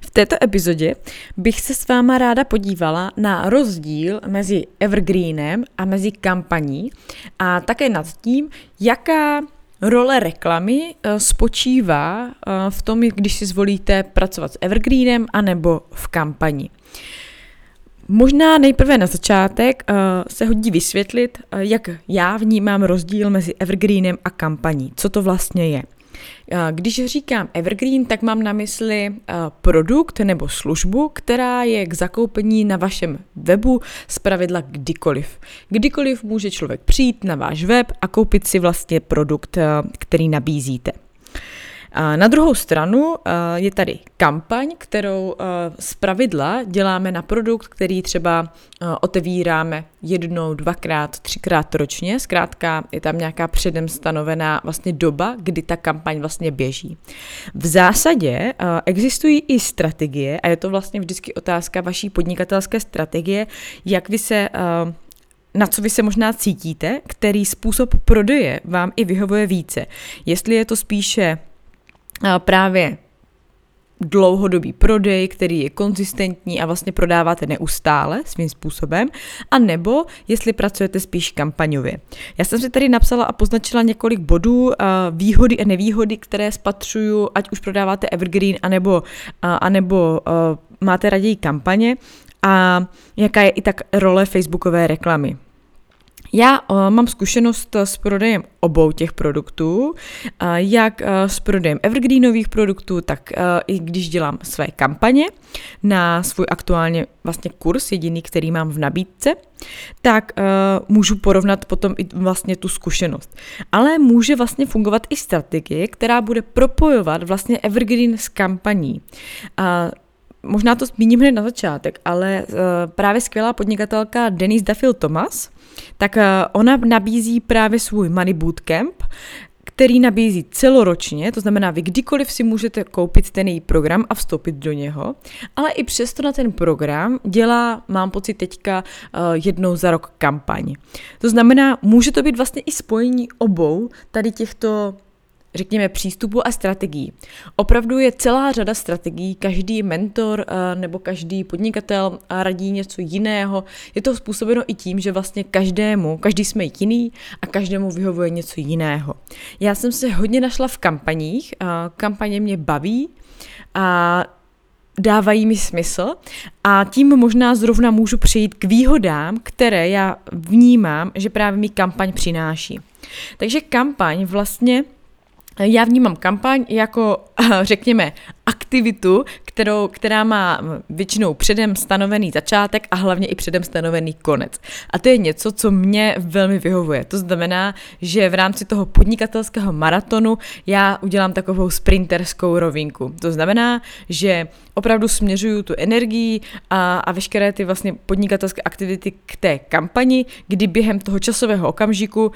V této epizodě bych se s váma ráda podívala na rozdíl mezi evergreenem a mezi kampaní a také nad tím, jaká role reklamy eh, spočívá eh, v tom, když si zvolíte pracovat s evergreenem anebo v kampani. Možná nejprve na začátek uh, se hodí vysvětlit, jak já vnímám rozdíl mezi evergreenem a kampaní. Co to vlastně je? Když říkám evergreen, tak mám na mysli produkt nebo službu, která je k zakoupení na vašem webu z pravidla kdykoliv. Kdykoliv může člověk přijít na váš web a koupit si vlastně produkt, který nabízíte. Na druhou stranu eh, je tady kampaň, kterou eh, z pravidla děláme na produkt, který třeba eh, otevíráme jednou, dvakrát, třikrát ročně. Zkrátka je tam nějaká předem stanovená vlastně doba, kdy ta kampaň vlastně běží. V zásadě existují i strategie, a je to vlastně vždycky otázka vaší podnikatelské strategie, jak vy se na co vy se možná cítíte, který způsob prodeje vám i vyhovuje více. Jestli je to spíše právě dlouhodobý prodej, který je konzistentní a vlastně prodáváte neustále svým způsobem, a nebo jestli pracujete spíš kampaňově. Já jsem si tady napsala a poznačila několik bodů, výhody a nevýhody, které spatřuju, ať už prodáváte Evergreen, anebo, anebo máte raději kampaně a jaká je i tak role facebookové reklamy. Já uh, mám zkušenost s prodejem obou těch produktů, uh, jak s prodejem evergreenových produktů, tak i když dělám své kampaně na svůj aktuálně vlastně kurz, jediný, který mám v nabídce, tak můžu porovnat potom i vlastně tu zkušenost. Ale může vlastně fungovat i strategie, která bude propojovat vlastně evergreen s kampaní. Možná to zmíním hned na začátek, ale uh, právě skvělá podnikatelka Denise Duffield Thomas, tak uh, ona nabízí právě svůj Money Bootcamp, který nabízí celoročně, to znamená, vy kdykoliv si můžete koupit ten její program a vstoupit do něho, ale i přesto na ten program dělá, mám pocit teďka, uh, jednou za rok kampaň. To znamená, může to být vlastně i spojení obou tady těchto řekněme, přístupu a strategií. Opravdu je celá řada strategií, každý mentor eh, nebo každý podnikatel radí něco jiného. Je to způsobeno i tím, že vlastně každému, každý jsme jiný a každému vyhovuje něco jiného. Já jsem se hodně našla v kampaních, kampaně mě baví a dávají mi smysl a tím možná zrovna můžu přejít k výhodám, které já vnímám, že právě mi kampaň přináší. Takže kampaň vlastně já vnímám kampaň jako, řekněme, aktivitu, kterou, která má většinou předem stanovený začátek a hlavně i předem stanovený konec. A to je něco, co mě velmi vyhovuje. To znamená, že v rámci toho podnikatelského maratonu já udělám takovou sprinterskou rovinku. To znamená, že opravdu směřuju tu energii a, a veškeré ty vlastně podnikatelské aktivity k té kampani, kdy během toho časového okamžiku uh,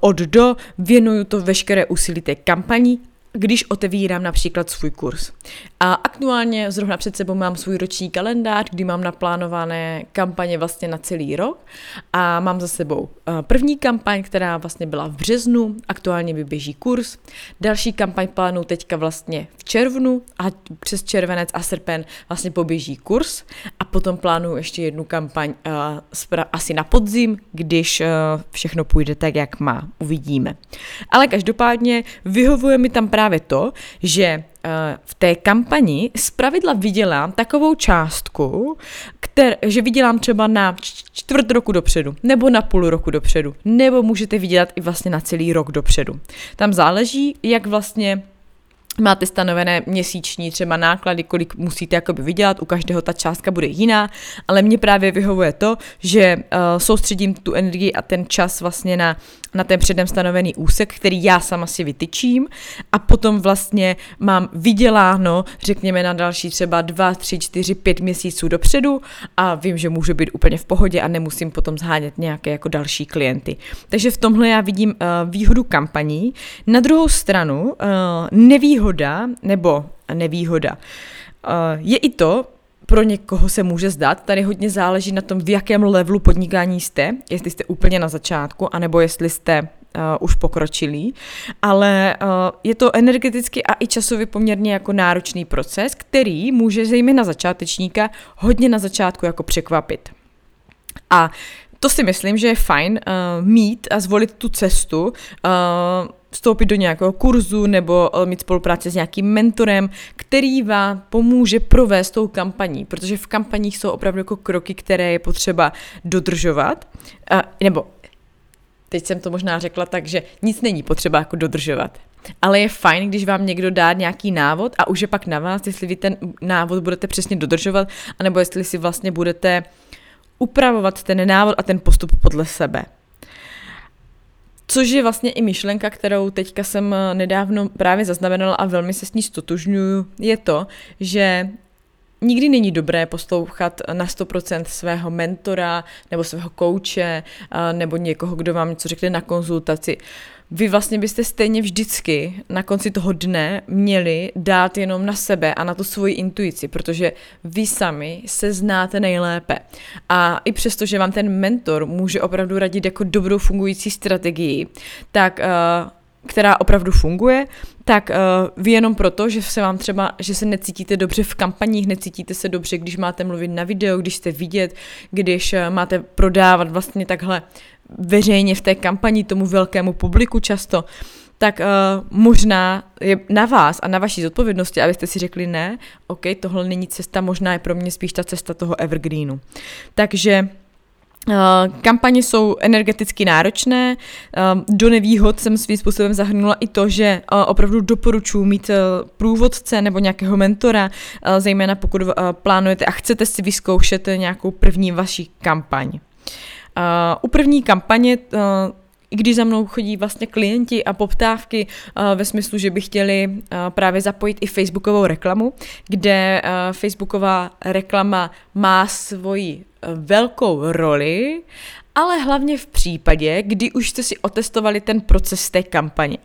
od do. Věnuju to veškeré úsilí té kampani když otevírám například svůj kurz. A aktuálně zrovna před sebou mám svůj roční kalendář, kdy mám naplánované kampaně vlastně na celý rok a mám za sebou eh, první kampaň, která vlastně byla v březnu, aktuálně vyběží kurz, další kampaň plánu teďka vlastně v červnu a přes červenec a srpen vlastně poběží kurz a potom plánuju ještě jednu kampaň uh, asi na podzim, když uh, všechno půjde tak, jak má, uvidíme. Ale každopádně vyhovuje mi tam právě právě to, že eh, v té kampani zpravidla vydělám takovou částku, kter, že vydělám třeba na čtvrt roku dopředu, nebo na půl roku dopředu, nebo můžete vydělat i vlastně na celý rok dopředu. Tam záleží, jak vlastně máte stanovené měsíční třeba náklady, kolik musíte jakoby vydělat, u každého ta částka bude jiná, ale mně právě vyhovuje to, že uh, soustředím tu energii a ten čas vlastně na na ten předem stanovený úsek, který já sama si vytyčím a potom vlastně mám vyděláno, řekněme na další třeba 2, 3, 4, 5 měsíců dopředu a vím, že můžu být úplně v pohodě a nemusím potom zhánět nějaké jako další klienty. Takže v tomhle já vidím uh, výhodu kampaní. Na druhou stranu uh, nevýhoda nebo nevýhoda uh, je i to, pro někoho se může zdát. Tady hodně záleží na tom, v jakém levelu podnikání jste, jestli jste úplně na začátku, anebo jestli jste už pokročilý, ale uh, je to energeticky a i časově poměrně jako náročný proces, který může zejména začátečníka hodně na začátku jako překvapit. A to si myslím, že je fajn uh, mít a zvolit tu cestu, uh, vstoupit do nějakého kurzu nebo uh, mít spolupráci s nějakým mentorem, který vám pomůže provést tou kampaní, protože v kampaních jsou opravdu jako kroky, které je potřeba dodržovat, uh, nebo teď jsem to možná řekla tak, že nic není potřeba jako dodržovat. Ale je fajn, když vám někdo dá nějaký návod a už je pak na vás, jestli vy ten návod budete přesně dodržovat, anebo jestli si vlastně budete upravovat ten návod a ten postup podle sebe. Což je vlastně i myšlenka, kterou teďka jsem nedávno právě zaznamenala a velmi se s ní stotožňuju, je to, že nikdy není dobré poslouchat na 100% svého mentora nebo svého kouče nebo někoho, kdo vám něco řekne na konzultaci. Vy vlastně byste stejně vždycky na konci toho dne měli dát jenom na sebe a na tu svoji intuici, protože vy sami se znáte nejlépe. A i přesto, že vám ten mentor může opravdu radit jako dobrou fungující strategii, tak uh, která opravdu funguje, tak uh, vy jenom proto, že se vám třeba, že se necítíte dobře v kampaních, necítíte se dobře, když máte mluvit na video, když jste vidět, když uh, máte prodávat vlastně takhle veřejně v té kampani tomu velkému publiku často, tak uh, možná je na vás a na vaší zodpovědnosti, abyste si řekli ne, OK, tohle není cesta, možná je pro mě spíš ta cesta toho evergreenu. Takže kampaně jsou energeticky náročné. Uh, do nevýhod jsem svým způsobem zahrnula i to, že uh, opravdu doporučuji mít průvodce nebo nějakého mentora, zejména pokud plánujete a chcete si vyzkoušet nějakou první vaší kampaň. U první kampaně i když za mnou chodí vlastně klienti a poptávky ve smyslu, že by chtěli právě zapojit i facebookovou reklamu, kde facebooková reklama má svoji velkou roli, ale hlavně v případě, kdy už jste si otestovali ten proces té kampaně.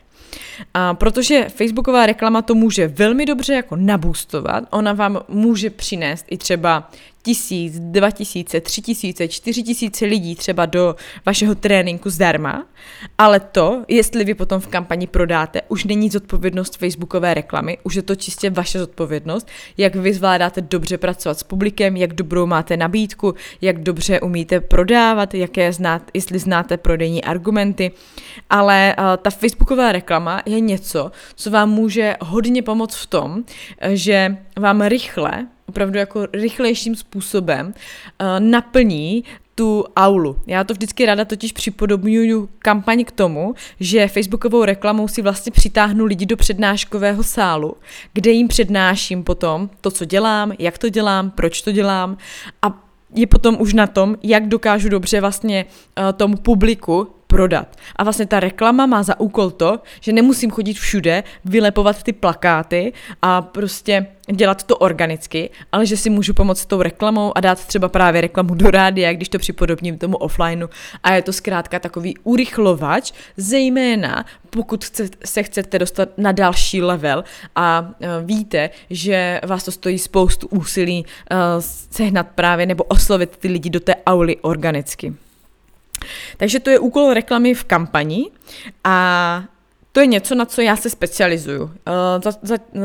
A protože Facebooková reklama to může velmi dobře jako nabůstovat, ona vám může přinést i třeba tisíc, dva tisíce, tři tisíce, čtyři tisíce lidí třeba do vašeho tréninku zdarma, ale to, jestli vy potom v kampani prodáte, už není zodpovědnost facebookové reklamy, už je to čistě vaše zodpovědnost, jak vy zvládáte dobře pracovat s publikem, jak dobrou máte nabídku, jak dobře umíte prodávat, jaké znát, jestli znáte prodejní argumenty, ale uh, ta facebooková reklama je něco, co vám může hodně pomoct v tom, že vám rychle opravdu jako rychlejším způsobem uh, naplní tu aulu. Já to vždycky ráda totiž připodobňuju kampaň k tomu, že facebookovou reklamou si vlastně přitáhnu lidi do přednáškového sálu, kde jim přednáším potom to, co dělám, jak to dělám, proč to dělám a je potom už na tom, jak dokážu dobře vlastně uh, tomu publiku prodat. A vlastně ta reklama má za úkol to, že nemusím chodit všude, vylepovat ty plakáty a prostě dělat to organicky, ale že si můžu pomoct s tou reklamou a dát třeba právě reklamu do rádia, když to připodobním tomu offlineu. A je to zkrátka takový urychlovač, zejména pokud se chcete dostat na další level a e, víte, že vás to stojí spoustu úsilí e, sehnat právě nebo oslovit ty lidi do té auly organicky. Takže to je úkol reklamy v kampani a to je něco, na co já se specializuju. Uh, za, za, uh,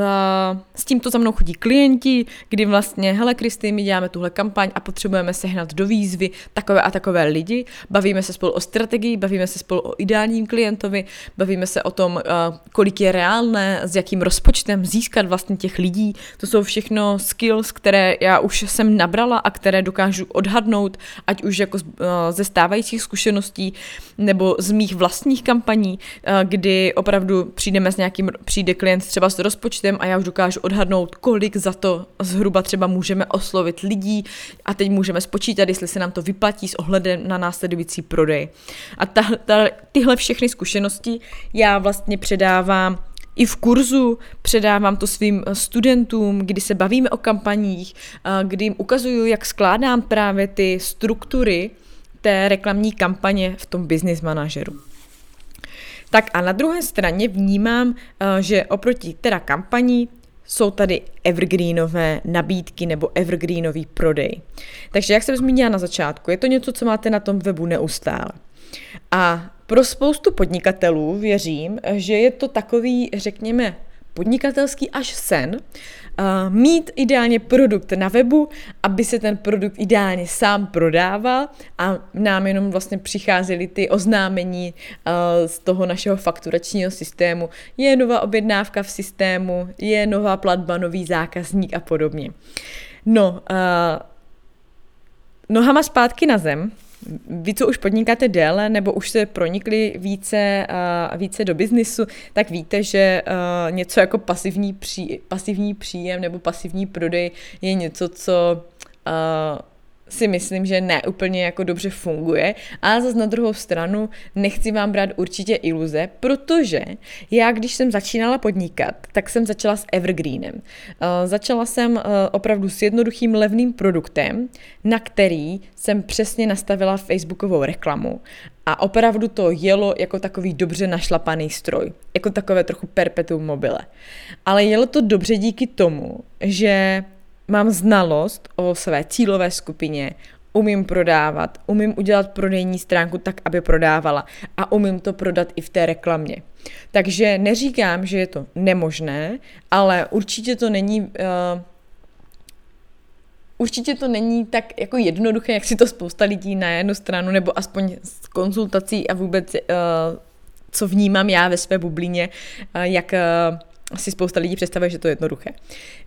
s tímto za mnou chodí klienti, kdy vlastně, hele Kristý, my děláme tuhle kampaň a potřebujeme sehnat do výzvy takové a takové lidi. Bavíme se spolu o strategii, bavíme se spolu o ideálním klientovi, bavíme se o tom, uh, kolik je reálné, s jakým rozpočtem získat vlastně těch lidí. To jsou všechno skills, které já už jsem nabrala a které dokážu odhadnout, ať už jako uh, ze stávajících zkušeností nebo z mých vlastních kampaní, uh, kdy opravdu přijdeme s nějakým, přijde klient třeba s rozpočtem a já už dokážu odhadnout, kolik za to zhruba třeba můžeme oslovit lidí a teď můžeme spočítat, jestli se nám to vyplatí s ohledem na následující prodej. A ta, ta, tyhle všechny zkušenosti já vlastně předávám i v kurzu předávám to svým studentům, kdy se bavíme o kampaních, kdy jim ukazuju, jak skládám právě ty struktury té reklamní kampaně v tom business manažeru. Tak a na druhé straně vnímám, eh, že oproti teda kampaní jsou tady evergreenové nabídky nebo evergreenový prodej. Takže jak jsem zmínila na začátku, je to něco, co máte na tom webu neustále. A pro spoustu podnikatelů věřím, že je to takový, řekněme, podnikatelský až sen, mít ideálně produkt na webu, aby se ten produkt ideálně sám prodával a nám jenom vlastně přicházely ty oznámení z toho našeho fakturačního systému. Je nová objednávka v systému, je nová platba, nový zákazník a podobně. No, uh, nohama zpátky na zem, vy, co už podnikáte déle nebo už se pronikli více, uh, více do biznisu, tak víte, že uh, něco jako pasivní, pří, pasivní příjem nebo pasivní prodej je něco, co uh, si myslím, že ne úplně jako dobře funguje, ale zase na druhou stranu nechci vám brát určitě iluze, protože já, když jsem začínala podnikat, tak jsem začala s Evergreenem. Uh, začala jsem uh, opravdu s jednoduchým levným produktem, na který jsem přesně nastavila facebookovou reklamu a opravdu to jelo jako takový dobře našlapaný stroj, jako takové trochu perpetuum mobile. Ale jelo to dobře díky tomu, že mám znalost o své cílové skupině, umím prodávat, umím udělat prodejní stránku tak, aby prodávala a umím to prodat i v té reklamě. Takže neříkám, že je to nemožné, ale určitě to není uh, určitě to není tak jako jednoduché, jak si to spousta lidí na jednu stranu, nebo aspoň z konzultací a vůbec, uh, co vnímám já ve své bublině, uh, jak uh, si spousta lidí představuje, že to je jednoduché.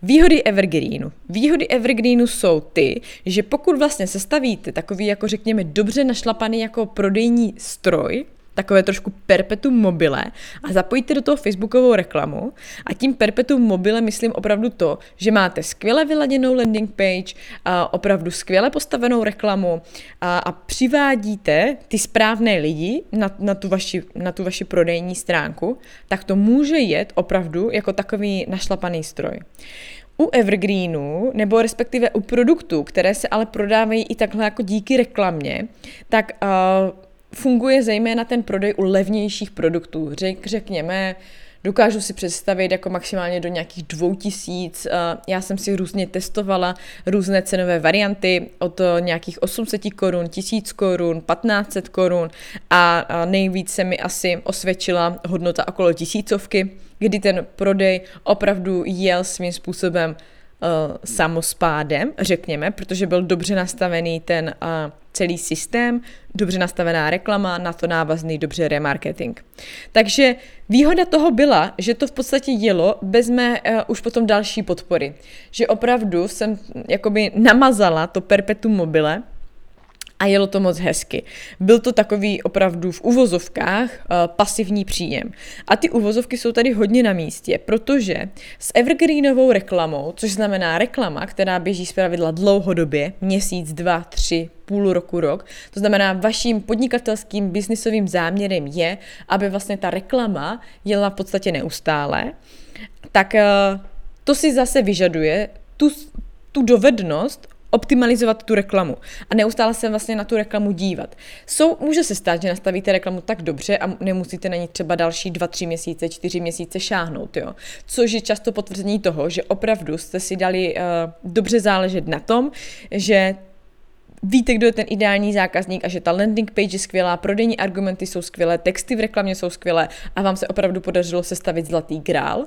Výhody Evergreenu. Výhody Evergreenu jsou ty, že pokud vlastně sestavíte takový, jako řekněme, dobře našlapaný jako prodejní stroj, takové trošku perpetuum mobile a zapojíte do toho facebookovou reklamu a tím perpetuum mobile myslím opravdu to, že máte skvěle vyladěnou landing page, a opravdu skvěle postavenou reklamu a, a přivádíte ty správné lidi na, na, tu vaši, na tu vaši prodejní stránku, tak to může jet opravdu jako takový našlapaný stroj. U Evergreenu, nebo respektive u produktů, které se ale prodávají i takhle jako díky reklamě, tak uh, funguje zejména ten prodej u levnějších produktů. Řek, řekněme, dokážu si představit jako maximálně do nějakých dvou tisíc. Já jsem si různě testovala různé cenové varianty od nějakých 800 korun, 1000 korun, 1500 korun a nejvíc se mi asi osvědčila hodnota okolo tisícovky, kdy ten prodej opravdu jel svým způsobem uh, samospádem, řekněme, protože byl dobře nastavený ten uh, celý systém, dobře nastavená reklama, na to návazný dobře remarketing. Takže výhoda toho byla, že to v podstatě jelo bez mé uh, už potom další podpory. Že opravdu jsem jakoby namazala to perpetuum mobile, a jelo to moc hezky. Byl to takový opravdu v uvozovkách uh, pasivní příjem. A ty uvozovky jsou tady hodně na místě, protože s evergreenovou reklamou, což znamená reklama, která běží zpravidla dlouhodobě, měsíc, dva, tři, půl roku, rok. To znamená, vaším podnikatelským biznisovým záměrem je, aby vlastně ta reklama jela v podstatě neustále. Tak uh, to si zase vyžaduje tu, tu dovednost optimalizovat tu reklamu a neustále se vlastně na tu reklamu dívat. Jsou, může se stát, že nastavíte reklamu tak dobře a nemusíte na ní třeba další dva, tři měsíce, čtyři měsíce šáhnout, jo. Což je často potvrzení toho, že opravdu jste si dali uh, dobře záležet na tom, že víte, kdo je ten ideální zákazník a že ta landing page je skvělá, prodejní argumenty jsou skvělé, texty v reklamě jsou skvělé a vám se opravdu podařilo sestavit zlatý grál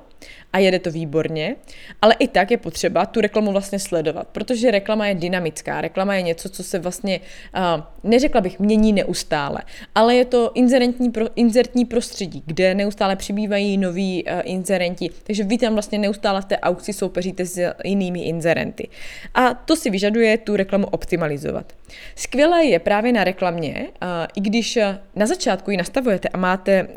a jede to výborně, ale i tak je potřeba tu reklamu vlastně sledovat, protože reklama je dynamická, reklama je něco, co se vlastně, uh, neřekla bych, mění neustále, ale je to inzerentní, pro, inzertní prostředí, kde neustále přibývají noví uh, inzerenti, takže vy tam vlastně neustále v té aukci soupeříte s jinými inzerenty. A to si vyžaduje tu reklamu optimalizovat. Skvělé je právě na reklamě, i když na začátku ji nastavujete a máte uh,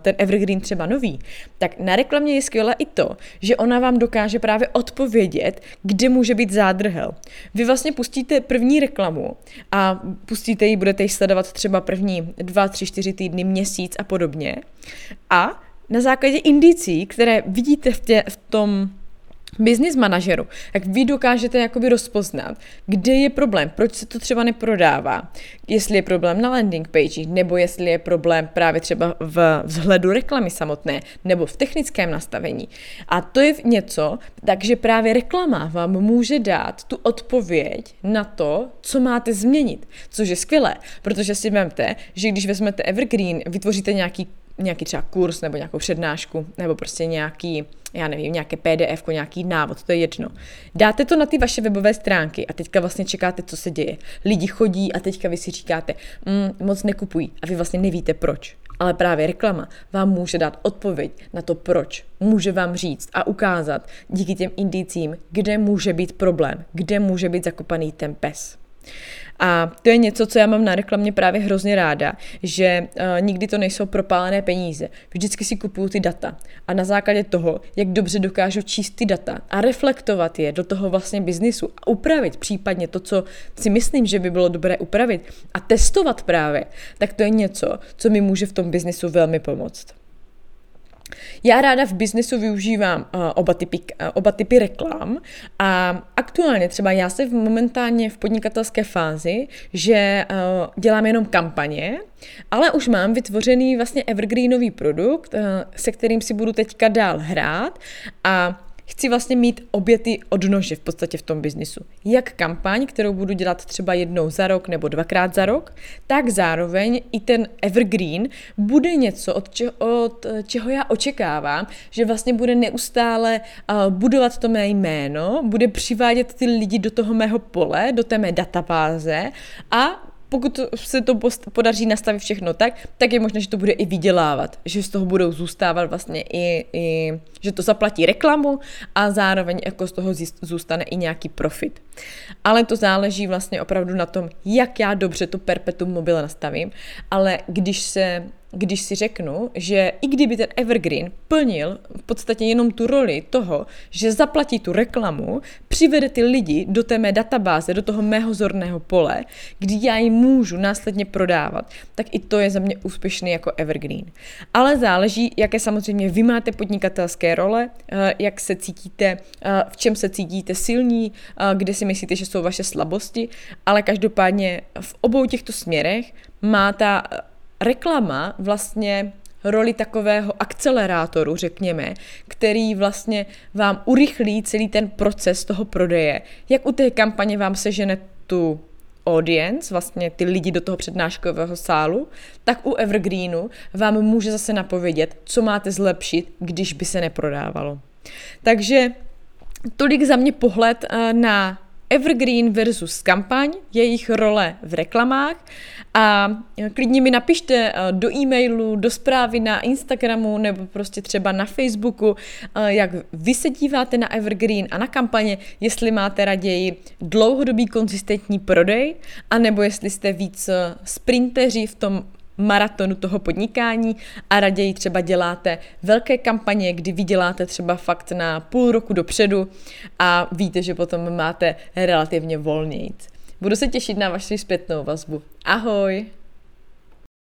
ten evergreen třeba nový, tak na reklamě je skvělé i to, že ona vám dokáže právě odpovědět, kde může být zádrhel. Vy vlastně pustíte první reklamu a pustíte ji, budete ji sledovat třeba první dva, tři, čtyři týdny, měsíc a podobně. A na základě indicí, které vidíte v, tě, v tom business manažeru, jak vy dokážete jakoby rozpoznat, kde je problém, proč se to třeba neprodává, jestli je problém na landing page, nebo jestli je problém právě třeba v vzhledu reklamy samotné, nebo v technickém nastavení. A to je něco, takže právě reklama vám může dát tu odpověď na to, co máte změnit, což je skvělé, protože si vemte, že když vezmete Evergreen, vytvoříte nějaký nějaký třeba kurz nebo nějakou přednášku nebo prostě nějaký, já nevím, nějaké PDF, nějaký návod, to je jedno. Dáte to na ty vaše webové stránky a teďka vlastně čekáte, co se děje. Lidi chodí a teďka vy si říkáte, mm, moc nekupují a vy vlastně nevíte proč. Ale právě reklama vám může dát odpověď na to proč. Může vám říct a ukázat díky těm indicím, kde může být problém, kde může být zakopaný ten pes. A to je něco, co já mám na reklamě právě hrozně ráda, že uh, nikdy to nejsou propálené peníze. Vždycky si kupuju ty data a na základě toho, jak dobře dokážu číst ty data a reflektovat je do toho vlastně biznisu a upravit případně to, co si myslím, že by bylo dobré upravit a testovat právě, tak to je něco, co mi může v tom biznisu velmi pomoct. Já ráda v biznesu využívám uh, oba, typy, uh, oba typy reklam a aktuálně třeba já jsem momentálně v podnikatelské fázi, že uh, dělám jenom kampaně, ale už mám vytvořený vlastně evergreenový produkt, se kterým si budu teďka dál hrát a chci vlastně mít obě ty odnože v podstatě v tom biznisu. Jak kampaň, kterou budu dělat třeba jednou za rok nebo dvakrát za rok, tak zároveň i ten evergreen bude něco, od, če- od čeho já očekávám, že vlastně bude neustále uh, budovat to mé jméno, bude přivádět ty lidi do toho mého pole, do té mé databáze a pokud se to podaří nastavit všechno tak, tak je možné, že to bude i vydělávat, že z toho budou zůstávat vlastně i, i že to zaplatí reklamu a zároveň jako z toho zůstane i nějaký profit. Ale to záleží vlastně opravdu na tom, jak já dobře to perpetuum mobile nastavím, ale když se když si řeknu, že i kdyby ten Evergreen plnil v podstatě jenom tu roli toho, že zaplatí tu reklamu, přivede ty lidi do té mé databáze, do toho mého zorného pole, kdy já jim můžu následně prodávat, tak i to je za mě úspěšný jako Evergreen. Ale záleží, jaké samozřejmě vy máte podnikatelské role, eh, jak se cítíte, eh, v čem se cítíte silní, eh, kde si myslíte, že jsou vaše slabosti, ale každopádně v obou těchto směrech má ta reklama vlastně roli takového akcelerátoru, řekněme, který vlastně vám urychlí celý ten proces toho prodeje. Jak u té kampaně vám sežene tu audience, vlastně ty lidi do toho přednáškového sálu, tak u Evergreenu vám může zase napovědět, co máte zlepšit, když by se neprodávalo. Takže tolik za mě pohled eh, na Evergreen versus kampaň, jejich role v reklamách. A klidně mi napište eh, do e-mailu, do zprávy na Instagramu nebo prostě třeba na Facebooku, eh, jak vy se díváte na Evergreen a na kampaně, jestli máte raději dlouhodobý konzistentní prodej, anebo jestli jste víc sprinteři v tom maratonu toho podnikání a raději třeba děláte velké kampaně, kdy vyděláte třeba fakt na půl roku dopředu a víte, že potom máte relativně volnějc. Budu se těšit na vaši zpětnou vazbu. Ahoj!